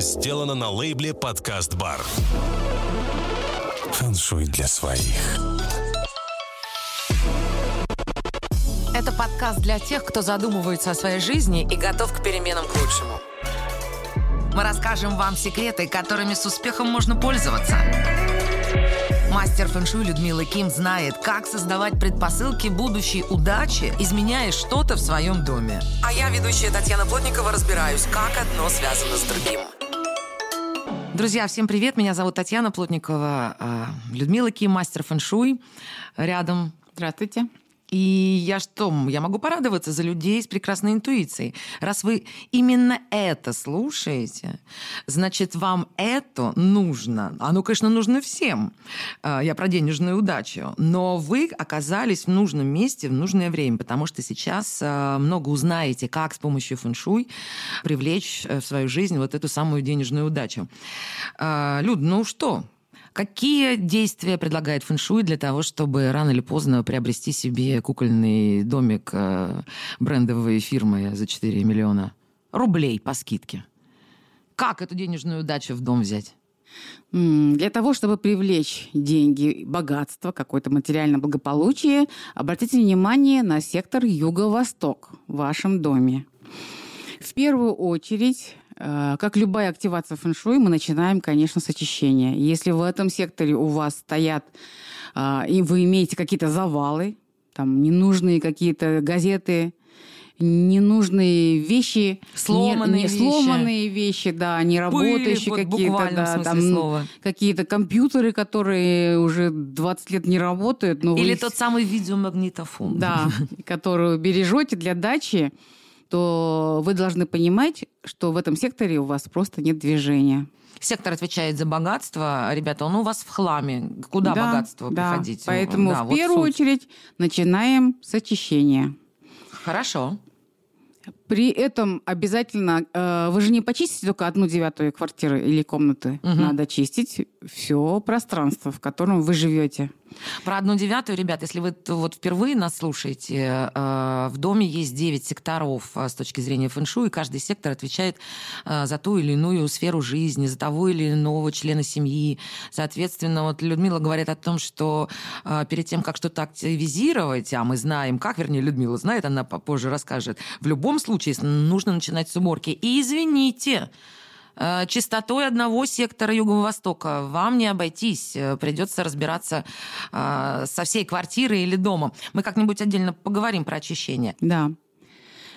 сделано на лейбле «Подкаст Бар». Фэншуй для своих. Это подкаст для тех, кто задумывается о своей жизни и готов к переменам к лучшему. Мы расскажем вам секреты, которыми с успехом можно пользоваться. Мастер фэншуй Людмила Ким знает, как создавать предпосылки будущей удачи, изменяя что-то в своем доме. А я, ведущая Татьяна Плотникова, разбираюсь, как одно связано с другим. Друзья, всем привет. Меня зовут Татьяна Плотникова. а, Людмила Ким, мастер фэншуй. Рядом Здравствуйте. И я что, я могу порадоваться за людей с прекрасной интуицией. Раз вы именно это слушаете, значит, вам это нужно. Оно, конечно, нужно всем. А, Я про денежную удачу. Но вы оказались в нужном месте в нужное время, потому что сейчас а, много узнаете, как с помощью фэншуй привлечь э, в свою жизнь вот эту самую денежную удачу. А, Люд, ну что, Какие действия предлагает фэншуй для того, чтобы рано или поздно приобрести себе кукольный домик э, брендовой фирмы за 4 миллиона рублей по скидке? Как эту денежную удачу в дом взять? Для того, чтобы привлечь деньги, богатство, какое-то материальное благополучие, обратите внимание на сектор Юго-Восток в вашем доме. В первую очередь, как любая активация фэншуй, мы начинаем, конечно, с очищения. Если в этом секторе у вас стоят, а, и вы имеете какие-то завалы, там ненужные какие-то газеты, ненужные вещи, Сломанные не- не вещи. сломанные вещи, да, не работающие вот какие-то, да, там, слова. какие-то компьютеры, которые уже 20 лет не работают, но Или вы тот самый видеомагнитофон? да, которую бережете для дачи, то вы должны понимать, что в этом секторе у вас просто нет движения. Сектор отвечает за богатство. Ребята, он у вас в хламе. Куда Да, богатство да. приходить? Поэтому Да, в вот первую суть. очередь начинаем с очищения. Хорошо. При этом обязательно, э, вы же не почистите только одну девятую квартиры или комнаты. Мгм. Надо чистить все пространство, в котором вы живете. Про одну девятую, ребят, если вы вот впервые нас слушаете, э, в доме есть 9 секторов э, с точки зрения фэншуй, и каждый сектор отвечает э, за ту или иную сферу жизни, за того или иного члена семьи. Соответственно, вот Людмила говорит о том, что перед тем, как что-то активизировать, а мы знаем как, вернее, Людмила знает, она попозже расскажет, в любом случае нужно начинать с уборки. И извините, чистотой одного сектора Юго-Востока вам не обойтись. Э, Придется разбираться э, со всей квартирой или домом. Мы как-нибудь отдельно поговорим про очищение. Да.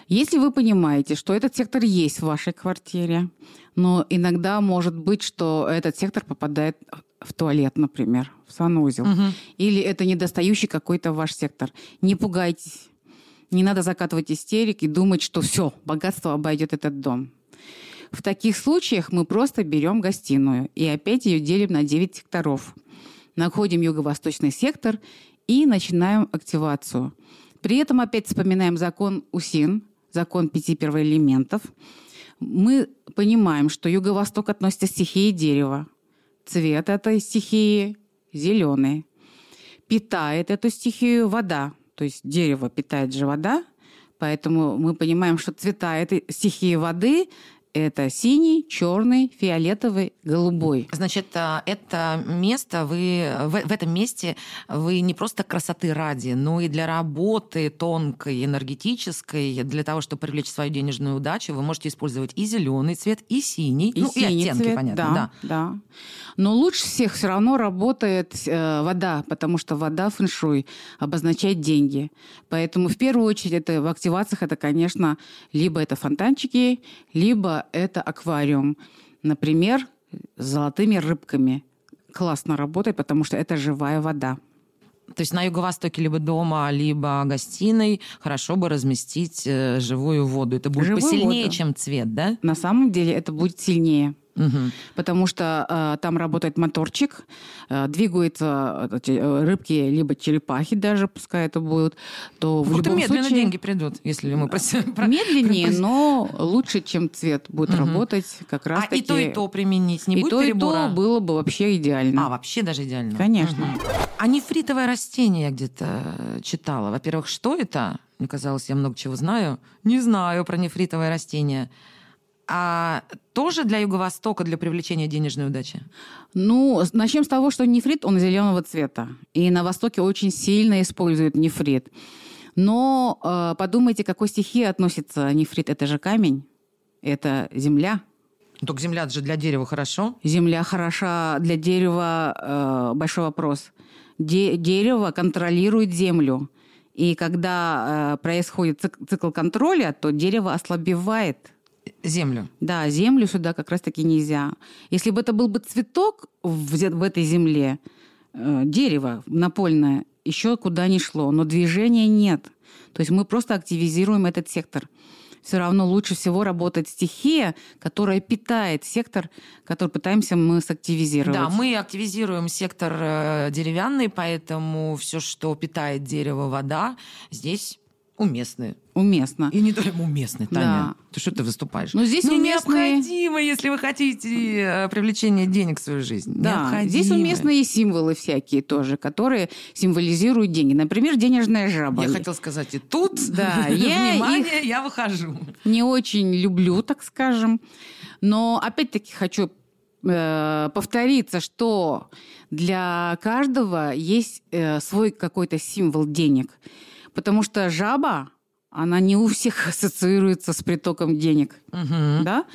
Если вы понимаете, что этот сектор есть в вашей квартире, но иногда может быть, что этот сектор попадает в туалет, например, в санузел, Мгм. или это недостающий какой-то ваш сектор, не пугайтесь. Не надо закатывать истерик и думать, что все, богатство обойдет этот дом. В таких случаях мы просто берем гостиную и опять ее делим на 9 секторов. Находим юго-восточный сектор и начинаем активацию. При этом опять вспоминаем закон УСИН, закон пяти первоэлементов. Мы понимаем, что юго-восток относится к стихии дерева. Цвет этой стихии зеленый. Питает эту стихию вода. То есть дерево питает же вода. Поэтому мы понимаем, что цвета этой стихии воды это синий, черный, фиолетовый, голубой. Значит, э, это место вы в, в этом месте вы не просто красоты ради, но и для работы тонкой, энергетической, для того, чтобы привлечь свою денежную удачу, вы можете использовать и зеленый цвет, и синий, И ну, синий и оттенки, цвет, понятно, да, да. да. Но лучше всех все равно работает э, вода, потому что вода фэншуй обозначает деньги. Поэтому в первую очередь это в активациях это, конечно, либо это фонтанчики, либо это аквариум. Например, с золотыми рыбками. Классно работает, потому что это живая вода. То есть на юго-востоке либо дома, либо гостиной хорошо бы разместить э, живую воду. Это будет Живую посильнее, воду. чем цвет, да? На самом деле это будет сильнее. Мгм. потому что э, там работает моторчик, э, двигаются э, э, рыбки, либо черепахи даже, пускай это будут, то в Как-то любом медленно случае... деньги придут, если мы про- Медленнее, но лучше, чем цвет будет Мгм. работать как раз А и то, и то применить, не и будет то, и перебора? то было бы вообще идеально. А, вообще даже идеально. Конечно. Мгм. А нефритовое растение я где-то э, читала. Во-первых, что это? Мне казалось, я много чего знаю. Не знаю про нефритовое растение. А тоже для Юго-Востока, для привлечения денежной удачи? Ну, начнем с того, что нефрит, он зеленого цвета. И на Востоке очень сильно используют нефрит. Но э, подумайте, к какой стихии относится нефрит. Это же камень, это земля. Только земля же для дерева хорошо. Земля хороша для дерева, э, большой вопрос. Де- дерево контролирует землю. И когда э, происходит цик- цикл контроля, то дерево ослабевает. Землю. Да, землю сюда как раз-таки нельзя. Если бы это был бы цветок в, в этой земле, э, дерево напольное, еще куда ни шло, но движения нет. То есть мы просто активизируем этот сектор. Все равно лучше всего работает стихия, которая питает сектор, который пытаемся мы сактивизировать. Да, мы активизируем сектор э, деревянный, поэтому все, что питает дерево, вода, здесь уместны. Уместно. И не только уместны, Таня. Да. Ты что ты выступаешь? Но здесь ну, уместные- необходимо, если вы хотите э, привлечения денег в свою жизнь. Да, Необходимо. здесь уместные символы всякие тоже, которые символизируют деньги. Например, денежная жаба. Я хотел сказать, и тут, Да, я внимание, я выхожу. не очень люблю, так скажем. Но опять-таки хочу э, повториться, что для каждого есть э, свой какой-то символ денег. Потому что жаба, она не у всех ассоциируется с притоком денег. Мгм. Да?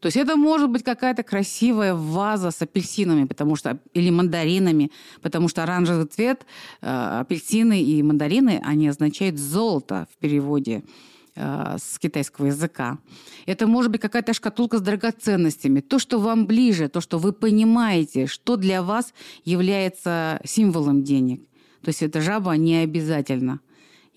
То есть это может быть какая-то красивая ваза с апельсинами, потому что или мандаринами, потому что оранжевый цвет, э, апельсины и мандарины, они означают золото в переводе э, с китайского языка. Это может быть какая-то шкатулка с драгоценностями, то, что вам ближе, то, что вы понимаете, что для вас является символом денег. То есть эта жаба не обязательно,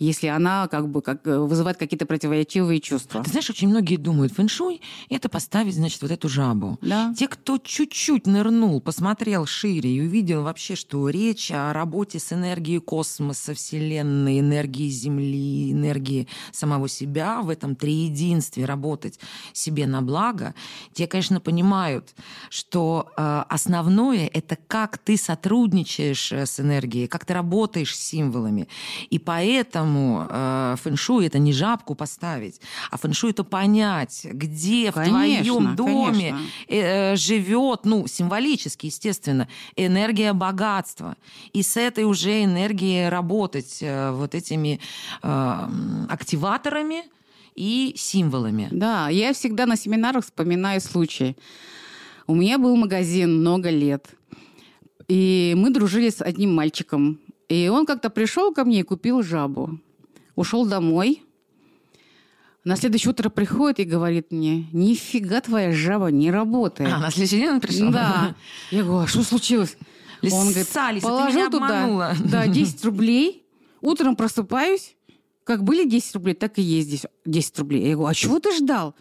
если она как бы как, э, вызывает какие-то противоречивые чувства. Ты знаешь, очень многие думают, фэншуй – это поставить, значит, вот эту жабу. Да. Те, кто чуть-чуть нырнул, посмотрел шире и увидел вообще, что речь о работе с энергией космоса, Вселенной, энергией Земли, энергией самого себя, в этом триединстве работать себе на благо, те, конечно, понимают, что э, основное – это как ты сотрудничаешь э, с энергией, как ты работаешь с символами. И поэтому э, фэншуй – это не жабку поставить, а фэншуй – это понять, где в Конечно, твоем доме конечно. э, живет, ну, символически, естественно, энергия богатства. И с этой уже энергией работать э, вот этими э, активаторами и символами. Да, я всегда на семинарах вспоминаю случай. У меня был магазин много лет, и мы дружили с одним мальчиком. И он как-то пришел ко мне и купил жабу. Ушел домой. На следующее утро приходит и говорит мне, нифига твоя жаба не работает. А, на следующий день он пришел? Да. Я говорю, а что случилось? Он говорит, ты положил туда обманула. да, 10 рублей, утром просыпаюсь, как были 10 рублей, так и есть здесь 10 рублей. Я говорю, а чего ты ждал?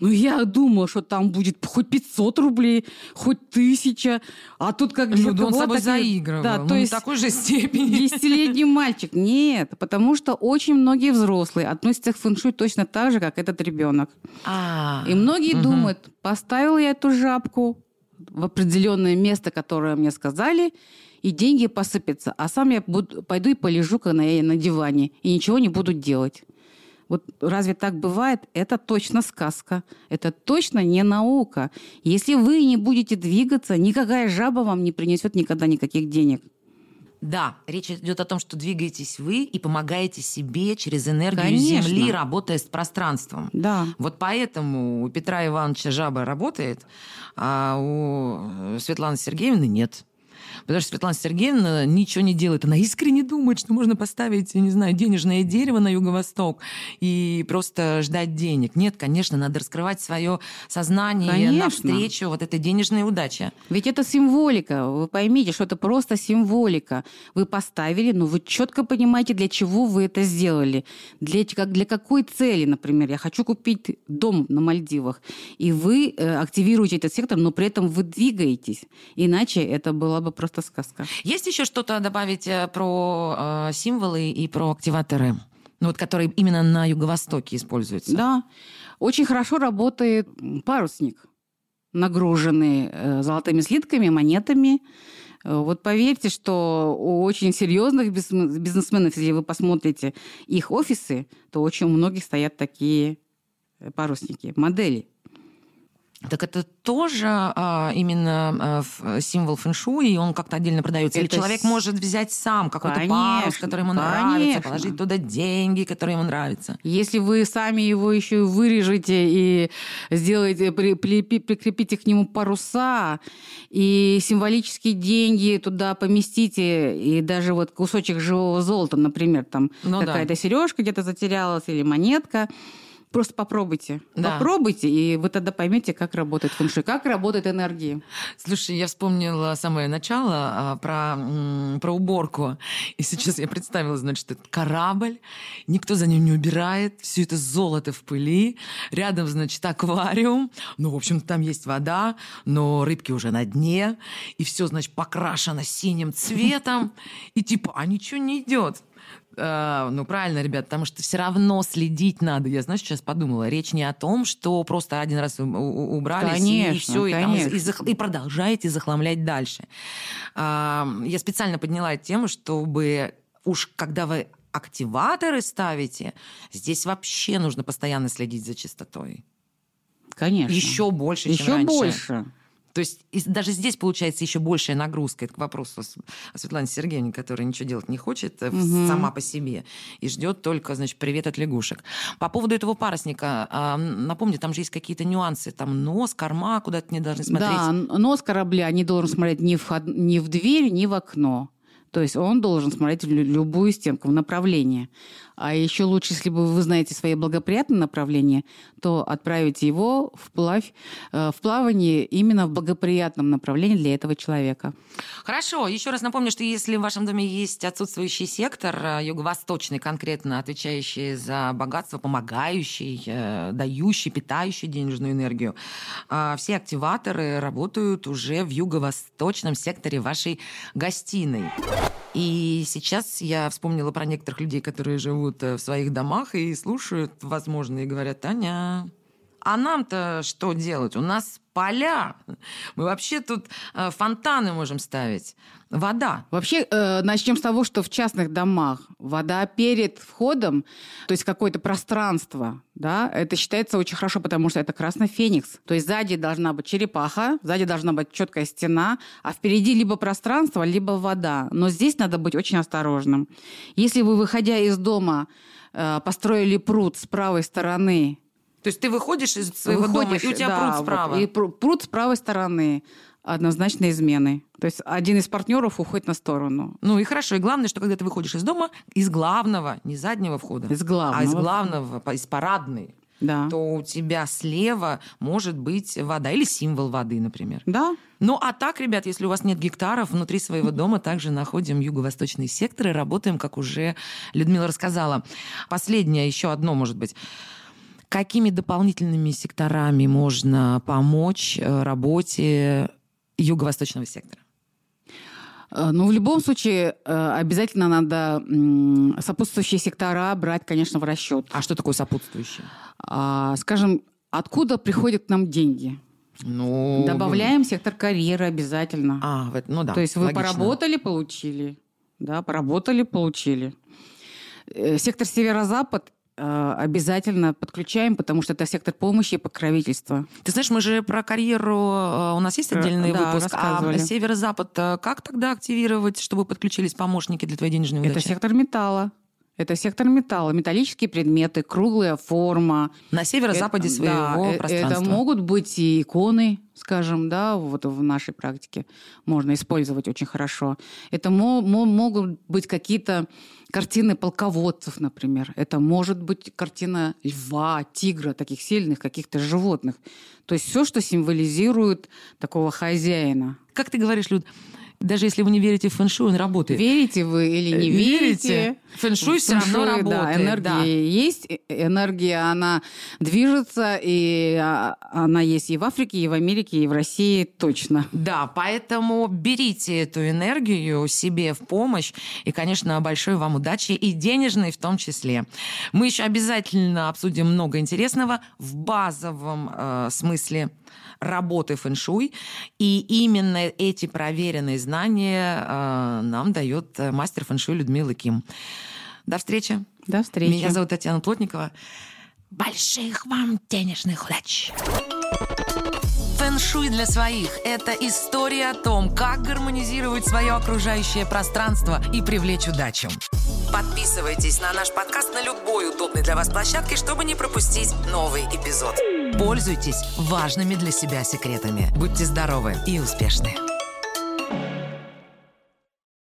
Ну, я думал, что там будет хоть 500 рублей, хоть 1000, а тут как для Люда, он с собой такие- заигрывал. Да, ну, то есть такой же степени. Десятилетний мальчик. Нет, потому что очень многие взрослые относятся к фэншуй точно так же, как этот ребенок. А, И многие мгм. думают, поставил я эту жабку в определенное место, которое мне сказали, и деньги посыпятся. А сам я буду- пойду и полежу как на, на диване и ничего не буду делать. Вот разве так бывает? Это точно сказка. Это точно не наука. Если вы не будете двигаться, никакая жаба вам не принесет никогда никаких денег. Да, речь идет о том, что двигаетесь вы и помогаете себе через энергию Конечно. Земли, работая с пространством. Да. Вот поэтому у Петра Ивановича жаба работает, а у Светланы Сергеевны нет. Потому что Светлана Сергеевна ничего не делает. Она искренне думает, что можно поставить, я не знаю, денежное дерево на юго-восток и просто ждать денег. Нет, конечно, надо раскрывать свое сознание Конечно. навстречу вот этой денежной удаче. Ведь это символика. Вы поймите, что это просто символика. Вы поставили, но вы четко понимаете, для чего вы это сделали. Для, как, для какой цели, например. Я хочу купить дом на Мальдивах. И вы э, активируете этот сектор, но при этом вы двигаетесь. Иначе это была бы просто сказка. Есть еще что-то добавить э, про э, символы и про активаторы? Ну, вот, которые именно на юго-востоке используются. Да. Очень хорошо работает парусник, нагруженный э, золотыми слитками, монетами. Вот поверьте, что у очень серьезных бизнес- бизнесменов, если вы посмотрите их офисы, то очень у многих стоят такие парусники, модели. Так это тоже а, именно а, ф- символ фэншуй, и он как-то отдельно продается? Или Это человек с- может взять сам какой-то парус, который ему нравится, конечно. положить туда деньги, которые ему нравятся? Если вы сами его еще и вырежете и сделаете, при- прилепи- прикрепите к нему паруса и символические деньги туда поместите, и даже вот кусочек живого золота, например, там Ну да. какая-то сережка где-то затерялась или монетка, Просто попробуйте. Да. Попробуйте, и вы тогда поймете, как работает фэншуй, как работает энергия. Слушай, я вспомнила самое начало а, про, про уборку. И сейчас я представила, значит, этот корабль, никто за ним не убирает, все это золото в пыли, рядом, значит, аквариум, ну, в общем, там есть вода, но рыбки уже на дне, и все, значит, покрашено синим цветом, и типа, а ничего не идет. А, ну, правильно, ребят, потому что все равно следить надо. Я, знаешь, сейчас подумала, речь не о том, что просто один раз у- у- убрались и все, и, там, и, зах- и продолжаете захламлять дальше. А, Я специально подняла эту тему, чтобы уж когда вы активаторы ставите, здесь вообще нужно постоянно следить за чистотой. Конечно. Еще больше, чем Еще больше. То есть даже здесь получается еще большая нагрузка. Это к вопросу о Светлане Сергеевне, которая ничего делать не хочет Мгм. сама по себе и ждет только, значит, привет от лягушек. По поводу этого парусника, а, напомню, там же есть какие-то нюансы. Там нос, корма, куда-то не должны смотреть. Да, нос корабля не должен смотреть ни в, ход- ни в дверь, ни в окно. То есть он должен смотреть любую стенку, в направление. А еще лучше, если бы вы знаете свои благоприятные направления, то отправите его вплавь, э, в плавание именно в благоприятном направлении для этого человека. Хорошо, еще раз напомню, что если в вашем доме есть отсутствующий сектор, э, юго-восточный конкретно, отвечающий за богатство, помогающий, э, дающий, питающий денежную энергию, все активаторы работают уже в юго-восточном секторе вашей гостиной. И сейчас я вспомнила про некоторых людей, которые живут э, в своих домах и слушают, возможно, и говорят, Таня, а нам-то что делать? У нас поля. Мы вообще тут э, фонтаны можем ставить. Вода. Вообще, э, начнем с того, что в частных домах вода перед входом, то есть какое-то пространство, да, это считается очень хорошо, потому что это красный феникс. То есть сзади должна быть черепаха, сзади должна быть четкая стена, а впереди либо пространство, либо вода. Но здесь надо быть очень осторожным. Если вы, выходя из дома, э, построили пруд с правой стороны, То есть ты выходишь из своего дома, выходишь, и у тебя да, пруд вот, справа. и пру- пруд с правой стороны однозначно измены. То есть один из партнеров уходит на сторону. Ну и хорошо. И главное, что когда ты выходишь из дома, из главного, не заднего входа, Из главного. а из главного, из парадной, Да. то у тебя слева может быть вода или символ воды, например. Да, Ну, а так, ребят, если у вас нет гектаров, внутри своего дома также находим юго-восточные секторы, работаем, как уже Людмила рассказала. Последнее, еще одно, может быть. Какими дополнительными секторами можно помочь э, работе юго-восточного сектора? Э, Ну, в любом случае, э, обязательно надо сопутствующие сектора брать, конечно, в расчет. А что такое сопутствующее? А, Скажем, откуда приходят к нам деньги? Ну, Добавляем сектор карьеры обязательно. А, ну да. То есть вы логично. поработали, получили. Да, поработали, получили. Сектор северо-запад обязательно подключаем, потому что это сектор помощи и покровительства. Ты знаешь, мы же про карьеру, э, у нас есть Про- отдельный да, выпуск, а рассказывали. северо-запад э, как тогда активировать, чтобы подключились помощники для твоей денежной Это удачи? сектор металла. Это сектор металла. Металлические предметы, круглая форма, На северо-западе Это- своего да, э- пространства. Это могут быть и иконы, скажем, да, вот в нашей практике можно использовать очень хорошо. Это мо- мо- могут быть какие-то картины полководцев, например. Это может быть картина льва, тигра, таких сильных каких-то животных. То есть все, что символизирует такого хозяина. Как ты говоришь, Люд, даже если вы не верите в фэншуй, он работает. Верите вы или не Э, верите? Фэншуй все равно работает. Да, энергия да. есть, энергия, она движется, и а, она есть и в Африке, и в Америке, и в России точно. Да, поэтому берите эту энергию себе в помощь. И, конечно, большой вам удачи, и денежной в том числе. Мы еще обязательно обсудим много интересного в базовом э, смысле работы фэншуй. И именно эти проверенные знания э, нам дает э, мастер фэншуй Людмила Ким. До встречи. До встречи. Меня зовут Татьяна Плотникова. Больших вам денежных удач! Фэншуй для своих – это история о том, как гармонизировать свое окружающее пространство и привлечь удачу. Подписывайтесь на наш подкаст на любой удобной для вас площадке, чтобы не пропустить новый эпизод. Пользуйтесь важными для себя секретами. Будьте здоровы и успешны.